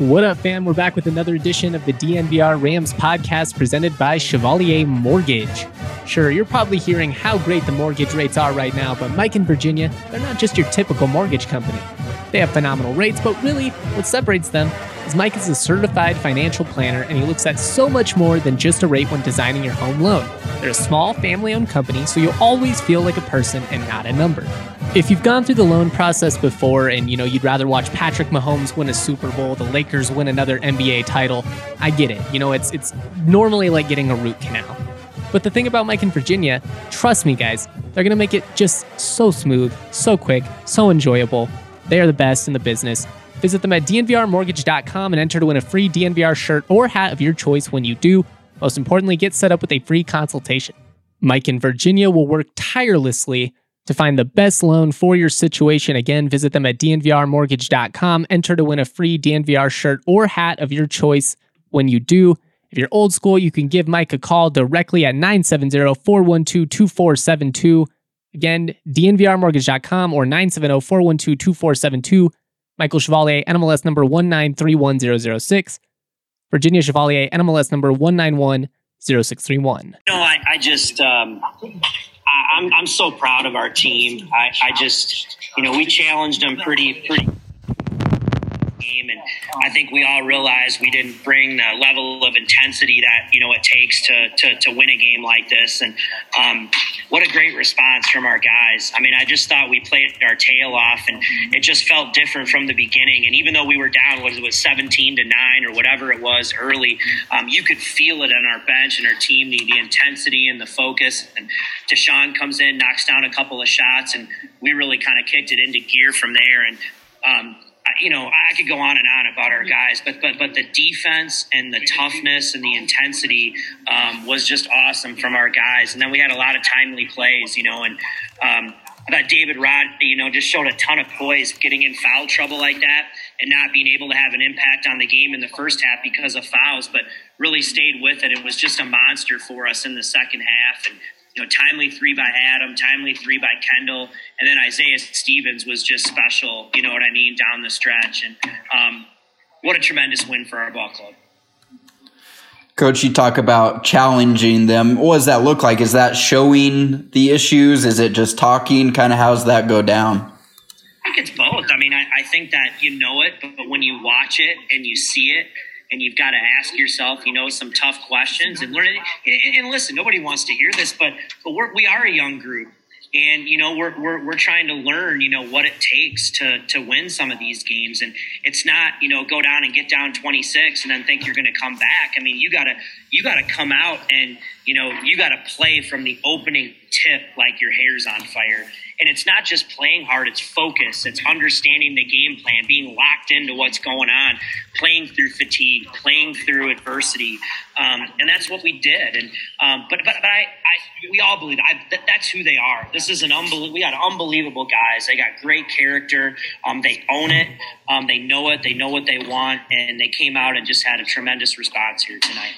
What up, fam? We're back with another edition of the DNVR Rams podcast presented by Chevalier Mortgage. Sure, you're probably hearing how great the mortgage rates are right now, but Mike and Virginia, they're not just your typical mortgage company. They have phenomenal rates, but really, what separates them is Mike is a certified financial planner and he looks at so much more than just a rate when designing your home loan. They're a small, family owned company, so you'll always feel like a person and not a number. If you've gone through the loan process before and you know you'd rather watch Patrick Mahomes win a Super Bowl, the Lakers win another NBA title, I get it. You know, it's it's normally like getting a root canal. But the thing about Mike and Virginia, trust me guys, they're going to make it just so smooth, so quick, so enjoyable. They are the best in the business. Visit them at dnvrmortgage.com and enter to win a free DNVR shirt or hat of your choice when you do. Most importantly, get set up with a free consultation. Mike and Virginia will work tirelessly to find the best loan for your situation, again, visit them at dnvrmortgage.com. Enter to win a free DNVR shirt or hat of your choice when you do. If you're old school, you can give Mike a call directly at 970 412 2472. Again, dnvrmortgage.com or 970 412 2472. Michael Chevalier, NMLS number 1931006. Virginia Chevalier, NMLS number 1910631. No, I, I just, um, I, am I'm, I'm so proud of our team. I, I just, you know, we challenged them pretty, pretty and I think we all realized we didn't bring the level of intensity that you know it takes to to, to win a game like this. And um, what a great response from our guys. I mean, I just thought we played our tail off, and it just felt different from the beginning. And even though we were down, was it was 17 to nine or whatever it was early, um, you could feel it on our bench and our team, the, the intensity and the focus. And Dischon comes in, knocks down a couple of shots, and we really kind of kicked it into gear from there. And um, you know, I could go on and on about our guys, but but but the defense and the toughness and the intensity um, was just awesome from our guys. And then we had a lot of timely plays, you know, and um, I thought David Rod, you know, just showed a ton of poise getting in foul trouble like that and not being able to have an impact on the game in the first half because of fouls, but really stayed with it. It was just a monster for us in the second half. And you know, timely three by Adam, timely three by Kendle, and then Isaiah Stevens was just special. You know what I mean down the stretch, and um, what a tremendous win for our ball club. Coach, you talk about challenging them. What does that look like? Is that showing the issues? Is it just talking? Kind of how's that go down? I think it's both. I mean, I, I think that you know it, but, but when you watch it and you see it, and you've got to ask yourself, you know, some tough questions and learn. And, listen, nobody wants to hear this, but but we're, we are a young group, and you know we're, we're we're trying to learn, you know, what it takes to to win some of these games, and it's not you know go down and get down twenty six and then think you're going to come back. I mean, you gotta you gotta come out and you know you gotta play from the opening tip like your hair's on fire and it's not just playing hard, it's focus, it's understanding the game plan, being locked into what's going on, playing through fatigue, playing through adversity. Um, and that's what we did. And um, but but, but I, I, we all believe I, that that's who they are. This is an unbelievable. We got unbelievable guys. They got great character. Um, they own it. Um, they know it. They know what they want, and they came out and just had a tremendous response here tonight.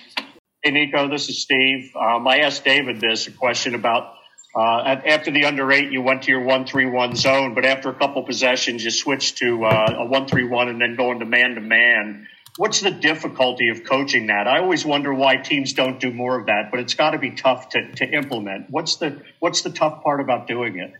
Hey Niko, this is Steve. Um, I asked David this a question about uh, after the under eight, you went to your one three one zone, but after a couple possessions, you switched to uh, a one three one and then going to man to man. What's the difficulty of coaching that? I always wonder why teams don't do more of that, but it's got to be tough to, to implement. What's the what's the tough part about doing it?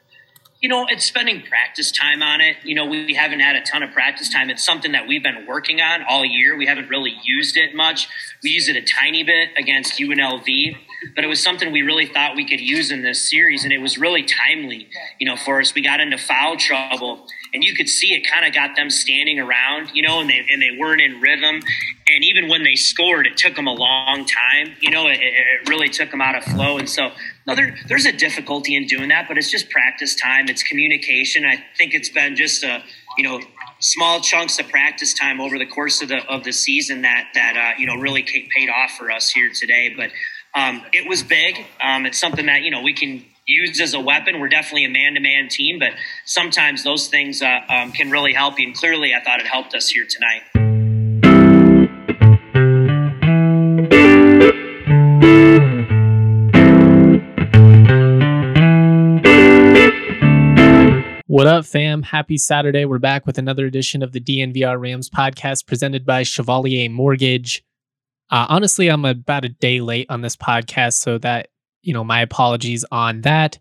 you know, it's spending practice time on it. You know, we haven't had a ton of practice time. It's something that we've been working on all year. We haven't really used it much. We used it a tiny bit against UNLV, but it was something we really thought we could use in this series, and it was really timely, you know, for us. We got into foul trouble, and you could see it kind of got them standing around, you know, and they and they weren't in rhythm. And even when they scored, it took them a long time. You know, it, it really took them out of flow, and so no, there, there's a difficulty in doing that, but it's just practice time. It's communication. I think it's been just a you know small chunks of practice time over the course of the of the season that that uh, you know really paid off for us here today. But um, it was big. Um, it's something that you know we can use as a weapon. We're definitely a man to man team, but sometimes those things uh, um, can really help you. And clearly, I thought it helped us here tonight. What up, fam? Happy Saturday. We're back with another edition of the DNVR Rams podcast presented by Chevalier Mortgage. Uh, honestly, I'm about a day late on this podcast, so that, you know, my apologies on that.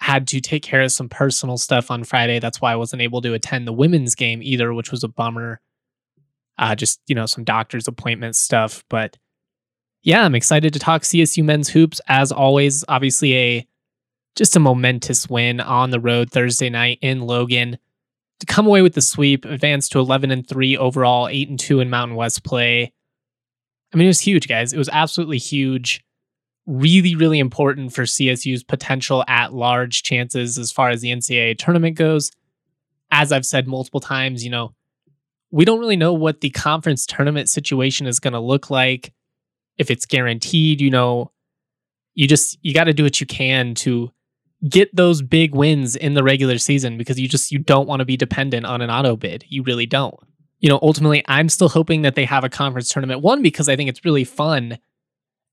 Had to take care of some personal stuff on Friday. That's why I wasn't able to attend the women's game either, which was a bummer. Uh, just, you know, some doctor's appointment stuff. But yeah, I'm excited to talk CSU men's hoops. As always, obviously, a just a momentous win on the road Thursday night in Logan to come away with the sweep, advance to 11 and 3 overall, 8 and 2 in Mountain West play. I mean, it was huge, guys. It was absolutely huge. Really, really important for CSU's potential at large chances as far as the NCAA tournament goes. As I've said multiple times, you know, we don't really know what the conference tournament situation is going to look like. If it's guaranteed, you know, you just you got to do what you can to get those big wins in the regular season because you just you don't want to be dependent on an auto bid. You really don't. You know, ultimately I'm still hoping that they have a conference tournament one because I think it's really fun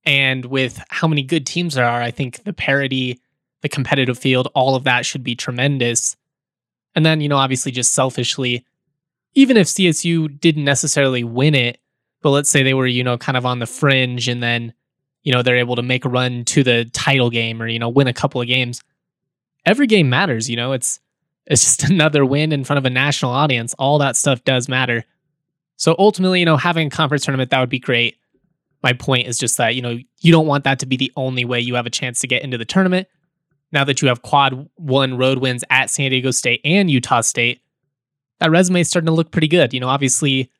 and with how many good teams there are, I think the parity, the competitive field, all of that should be tremendous. And then, you know, obviously just selfishly, even if CSU didn't necessarily win it, but let's say they were, you know, kind of on the fringe and then, you know, they're able to make a run to the title game or, you know, win a couple of games every game matters, you know, it's it's just another win in front of a national audience. All that stuff does matter. So ultimately, you know, having a conference tournament that would be great. My point is just that, you know, you don't want that to be the only way you have a chance to get into the tournament. Now that you have quad one road wins at San Diego State and Utah State, that resume is starting to look pretty good. You know, obviously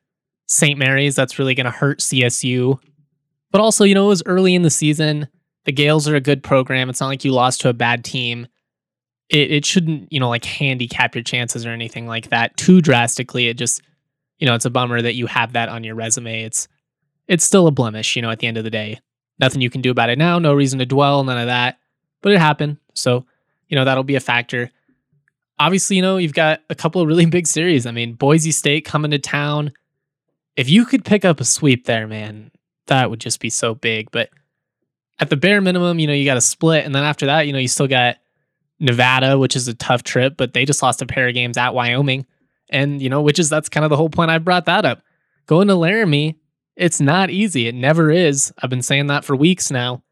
St. Mary's, that's really going to hurt CSU. But also, you know, it was early in the season. The Gaels are a good program. It's not like you lost to a bad team it, it shouldn't, you know, like handicap your chances or anything like that too drastically. It just, you know, it's a bummer that you have that on your resume. It's it's still a blemish, you know, at the end of the day. Nothing you can do about it now, no reason to dwell, none of that. But it happened. So, you know, that'll be a factor. Obviously, you know, you've got a couple of really big series. I mean, Boise State coming to town. If you could pick up a sweep there, man, that would just be so big. But at the bare minimum, you know, you got a split. And then after that, you know, you still got Nevada, which is a tough trip, but they just lost a pair of games at Wyoming. And, you know, which is that's kind of the whole point I brought that up. Going to Laramie, it's not easy. It never is. I've been saying that for weeks now.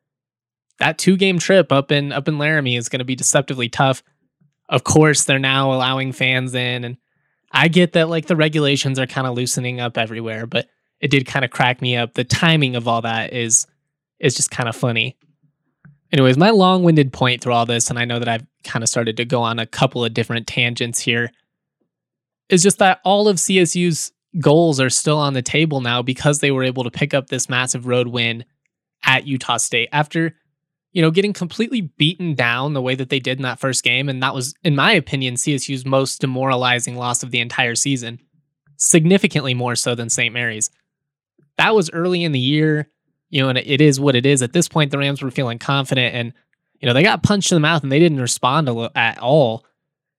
That two game trip up in up in Laramie is going to be deceptively tough. Of course, they're now allowing fans in and I get that like the regulations are kind of loosening up everywhere, but it did kind of crack me up. The timing of all that is is just kind of funny. Anyways, my long winded point through all this, and I know that I've kind of started to go on a couple of different tangents here, is just that all of CSU's goals are still on the table now because they were able to pick up this massive road win at Utah State after, you know, getting completely beaten down the way that they did in that first game. And that was, in my opinion, CSU's most demoralizing loss of the entire season, significantly more so than St. Mary's. That was early in the year you know, and it is what it is. At this point, the Rams were feeling confident, and you know they got punched in the mouth and they didn't respond at all.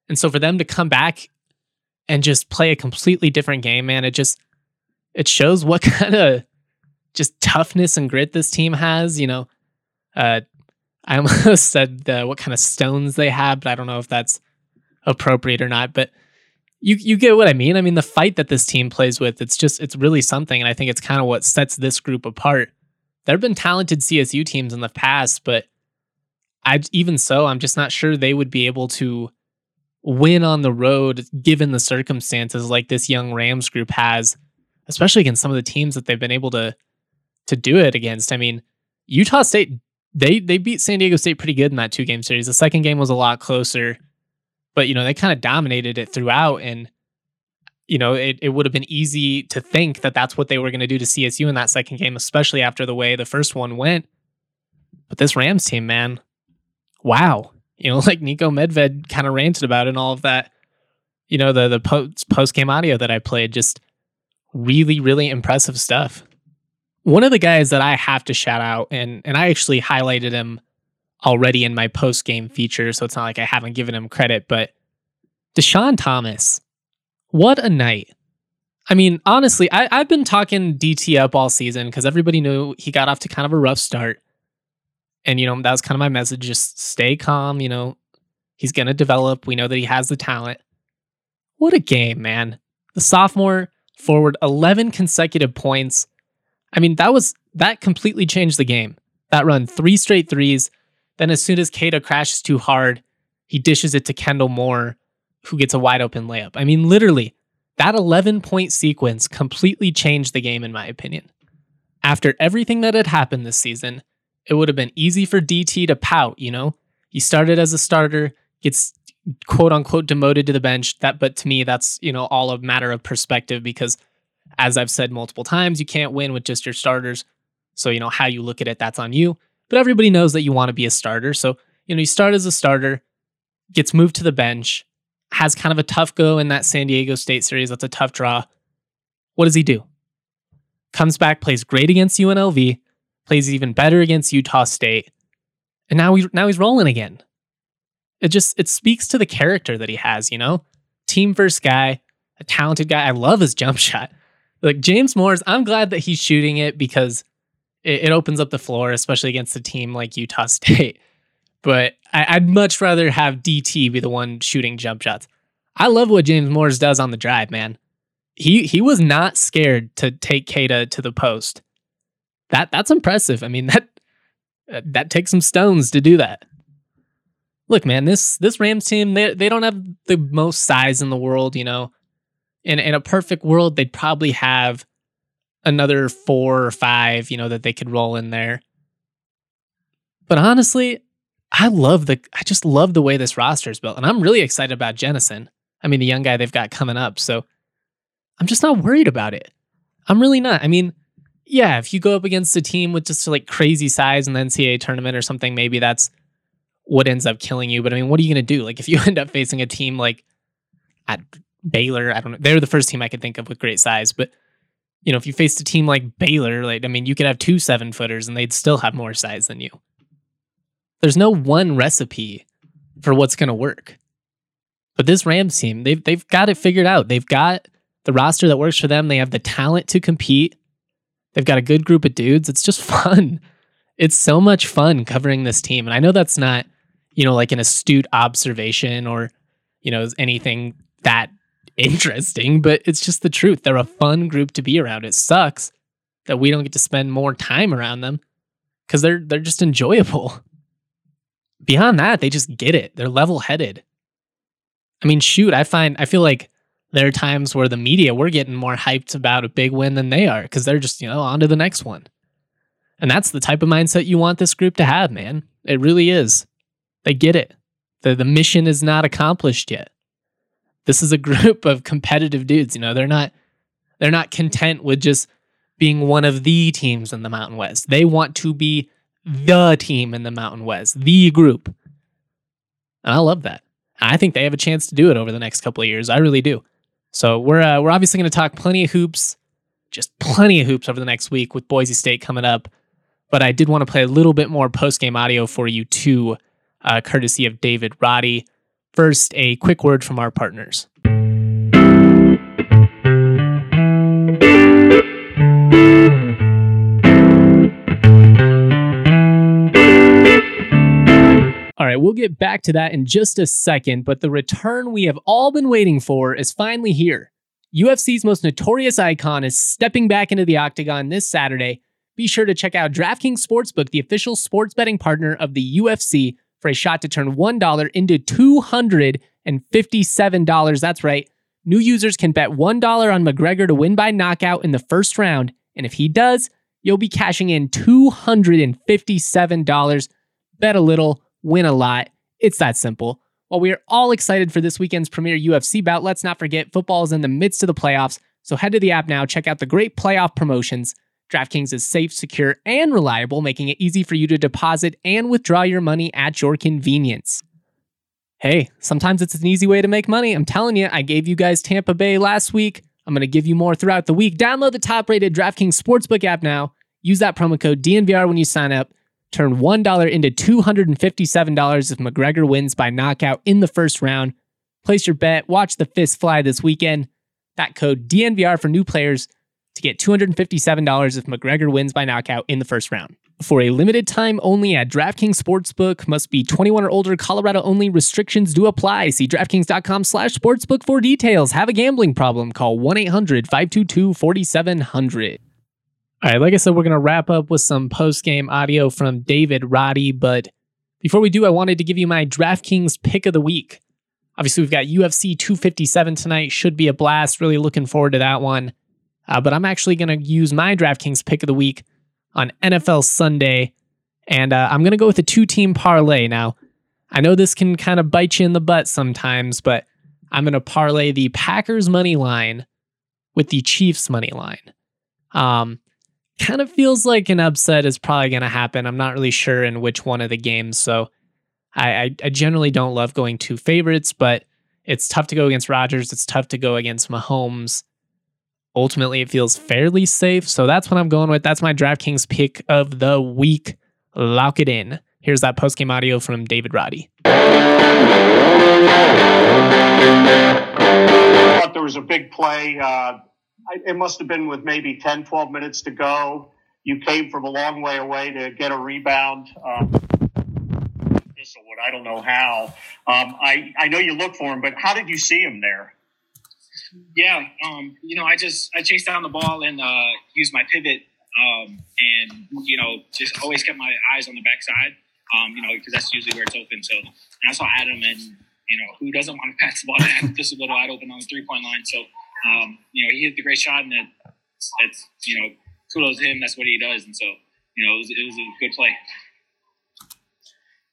And so for them to come back and just play a completely different game, man, it just it shows what kind of just toughness and grit this team has. You know, uh, I almost said uh, what kind of stones they have, but I don't know if that's appropriate or not. But you you get what I mean. I mean, the fight that this team plays with, it's just it's really something, and I think it's kind of what sets this group apart there have been talented CSU teams in the past, but I even so, I'm just not sure they would be able to win on the road given the circumstances like this young Rams group has, especially against some of the teams that they've been able to to do it against. I mean, Utah State they they beat San Diego State pretty good in that two game series. The second game was a lot closer, but you know, they kind of dominated it throughout and you know, it, it would have been easy to think that that's what they were going to do to CSU in that second game, especially after the way the first one went. But this Rams team, man, wow. You know, like Niko Medved kind of ranted about and all of that. You know, the the post post game audio that I played, just really, really impressive stuff. One of the guys that I have to shout out, and and I actually highlighted him already in my post game feature, so it's not like I haven't given him credit, but Dischon Thomas what a night. I mean, honestly, I, I've been talking DT up all season because everybody knew he got off to kind of a rough start. And, you know, that was kind of my message just stay calm, you know, He's going to develop. We know that he has the talent. What a game, man. The sophomore forward 11 consecutive points. I mean, that was that completely changed the game. That run, three straight threes. Then as soon as Queta crashes too hard, he dishes it to Kendle Moore, who gets a wide open layup. I mean, literally, that 11 point sequence completely changed the game, in my opinion. After everything that had happened this season, it would have been easy for DT to pout, you know? He started as a starter, gets quote unquote demoted to the bench. That but to me, that's, you know, all a matter of perspective because as I've said multiple times, you can't win with just your starters. So, you know, how you look at it, that's on you. But everybody knows that you want to be a starter. So, you know, you start as a starter, gets moved to the bench, has kind of a tough go in that San Diego State series. That's a tough draw. What does he do? Comes back, plays great against UNLV, plays even better against Utah State, and now he's now he's rolling again. It just it speaks to the character that he has, you know? Team first guy, a talented guy. I love his jump shot. Like James Moore's, I'm glad that he's shooting it because it, it opens up the floor, especially against a team like Utah State. But I, would much rather have DT be the one shooting jump shots. I love what James Moore's does on the drive, man. He he was not scared to take Queta to the post. That that's impressive. I mean that that takes some stones to do that. Look, man, this this Rams team they they don't have the most size in the world. You know, in in a perfect world, they'd probably have another four or five. You know that they could roll in there. But honestly, I love the I just love the way this roster is built, and I'm really excited about Jennison. I mean, the young guy they've got coming up. So I'm just not worried about it. I'm really not. I mean, yeah, if you go up against a team with just like crazy size in the NCAA tournament or something, maybe that's what ends up killing you. But I mean, what are you going to do? Like, if you end up facing a team like at Baylor, I don't know, they're the first team I could think of with great size. But, you know, if you faced a team like Baylor, like, I mean, you could have two seven footers and they'd still have more size than you. There's no one recipe for what's going to work. But this Rams team, they've, they've got it figured out. They've got the roster that works for them. They have the talent to compete. They've got a good group of dudes. It's just fun. It's so much fun covering this team. And I know that's not, you know, like an astute observation or, you know, anything that interesting, but it's just the truth. They're a fun group to be around. It sucks that we don't get to spend more time around them because they're they're just enjoyable beyond that, they just get it. They're level headed. I mean, shoot, I find, I feel like there are times where the media, we're getting more hyped about a big win than they are because they're just, you know, on to the next one. And that's the type of mindset you want this group to have, man. It really is. They get it. The, the mission is not accomplished yet. This is a group of competitive dudes, you know, they're not they're not content with just being one of the teams in the Mountain West. They want to be the team in the Mountain West, the group. And I love that. I think they have a chance to do it over the next couple of years. I really do. So we're uh, we're obviously going to talk plenty of hoops, just plenty of hoops over the next week with Boise State coming up. But I did want to play a little bit more post game audio for you too, uh, courtesy of David Roddy. First, a quick word from our partners. Get back to that in just a second, but the return we have all been waiting for is finally here. UFC's most notorious icon is stepping back into the octagon this Saturday. Be sure to check out DraftKings Sportsbook, the official sports betting partner of the UFC, for a shot to turn $1 into $257. That's right. New users can bet $1 on McGregor to win by knockout in the first round, and if he does, you'll be cashing in $257. Bet a little win a lot. It's that simple. While we are all excited for this weekend's premier UFC bout, let's not forget football is in the midst of the playoffs. So head to the app now, check out the great playoff promotions. DraftKings is safe, secure, and reliable, making it easy for you to deposit and withdraw your money at your convenience. Hey, sometimes it's an easy way to make money. I'm telling you, I gave you guys Tampa Bay last week. I'm going to give you more throughout the week. Download the top rated DraftKings Sportsbook app now. Use that promo code DNVR when you sign up. Turn $1 into $257 if McGregor wins by knockout in the first round. Place your bet, watch the fist fly this weekend. That code DNVR for new players to get $257 if McGregor wins by knockout in the first round. for a limited time only at DraftKings Sportsbook. Must be 21 or older. Colorado only. Restrictions do apply. See DraftKings.com slash sportsbook for details. Have a gambling problem? Call 1-800-522-4700. All right, like I said, we're going to wrap up with some post-game audio from David Roddy, but before we do, I wanted to give you my DraftKings pick of the week. Obviously, we've got UFC 257 tonight. Should be a blast. Really looking forward to that one. Uh, but I'm actually going to use my DraftKings pick of the week on NFL Sunday. And uh, I'm going to go with a two team parlay. Now, I know this can kind of bite you in the butt sometimes, but I'm going to parlay the Packers money line with the Chiefs money line. Um, kind of feels like an upset is probably going to happen. I'm not really sure in which one of the games. So I, I, I generally don't love going two favorites, but it's tough to go against Rodgers. It's tough to go against Mahomes ultimately it feels fairly safe. So that's what I'm going with. That's my DraftKings pick of the week. Lock it in. Here's that post game audio from David Roddy. There was a big play. Uh, it must have been with maybe 10, 12 minutes to go. You came from a long way away to get a rebound. Um, I don't know how. Um, I, I know you look for him, but how did you see him there? Yeah, um, you know, I just I chased down the ball and uh, used my pivot, um, and you know, just always kept my eyes on the backside, um, you know, because that's usually where it's open. So and I saw Adam, and you know, who doesn't want to pass the ball to Adam just a little wide open on the three point line? So um, you know, he hit the great shot, and that that's you know, kudos to him. That's what he does, and so you know, it was, it was a good play.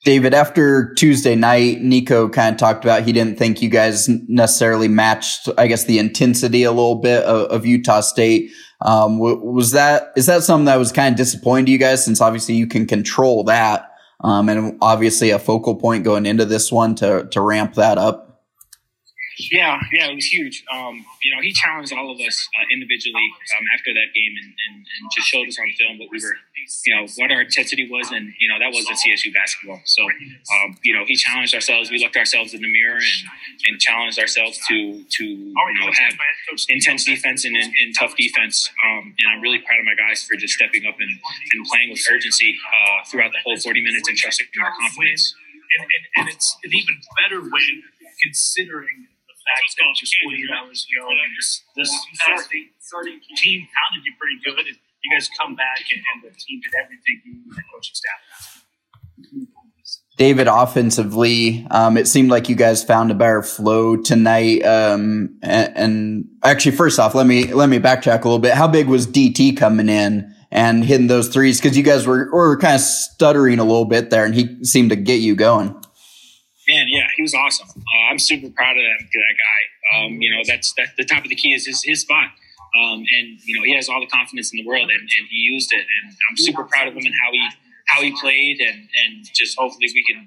David, after Tuesday night, Niko kind of talked about he didn't think you guys necessarily matched, I guess, the intensity a little bit of, of Utah State. Um, was that is that something that was kind of disappointing to you guys? Since obviously you can control that, um, and obviously a focal point going into this one to to ramp that up. Yeah, yeah, it was huge. Um, you know, he challenged all of us uh, individually um, after that game and, and, and, just showed us on film what we were, you know, what our intensity was. And, you know, that wasn't CSU basketball. So, um, you know, he challenged ourselves. We looked ourselves in the mirror and, and challenged ourselves to, to you know, have intense defense and, and, tough defense. Um, and I'm really proud of my guys for just stepping up and, and playing with urgency uh, throughout the whole 40 minutes and trusting our confidence. And, and, and it's an even better win considering fact that just 48 hours ago, and this this team pounded you pretty good, and you guys come back and, and the team did everything you and the coaching staff. David, offensively, um, it seemed like you guys found a better flow tonight. Um, and, and, actually, first off, let me let me backtrack a little bit. How big was DT coming in and hitting those threes? Because you guys were were kind of stuttering a little bit there, and he seemed to get you going. Man, yeah, he was awesome. Uh, I'm super proud of that, that guy. Um, you know, that's that, the top of the key is his, his spot. Um, and you know, he has all the confidence in the world, and, and, he used it. And I'm super proud of him and how he how he played, and and just hopefully we can,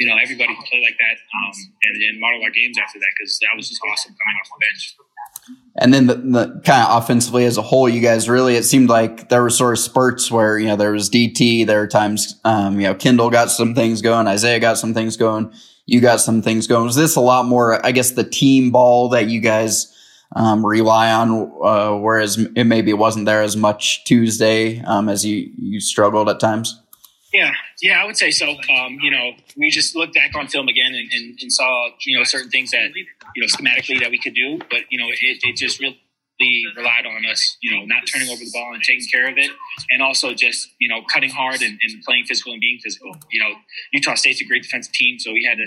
you know, everybody can play like that, um, and, and model our games after that because that was just awesome coming off the bench. And then the, the, kind of offensively as a whole, you guys really, it seemed like there were sort of spurts where, you know, there was DT, there were times, um, you know, Kendle got some things going, Isaiah got some things going you got some things going. Was this a lot more, I guess, the team ball that you guys um, rely on, uh, whereas it maybe wasn't there as much Tuesday um, as you, you struggled at times? Yeah, yeah, I would say so. Um, you know, we just looked back on film again and, and, and, saw, you know, certain things that, you know, schematically that we could do, but, you know, it, it just really relied on us, you know, not turning over the ball and taking care of it, and also just you know cutting hard and, and playing physical and being physical. You know, Utah State's a great defensive team, so we had to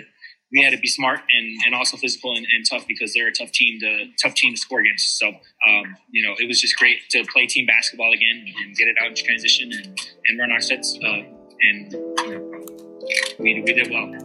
we had to be smart and, and also physical and, and tough because they're a tough team to tough team to score against. So um, you know, it was just great to play team basketball again and get it out in transition and, and run our sets, uh, and we we did well.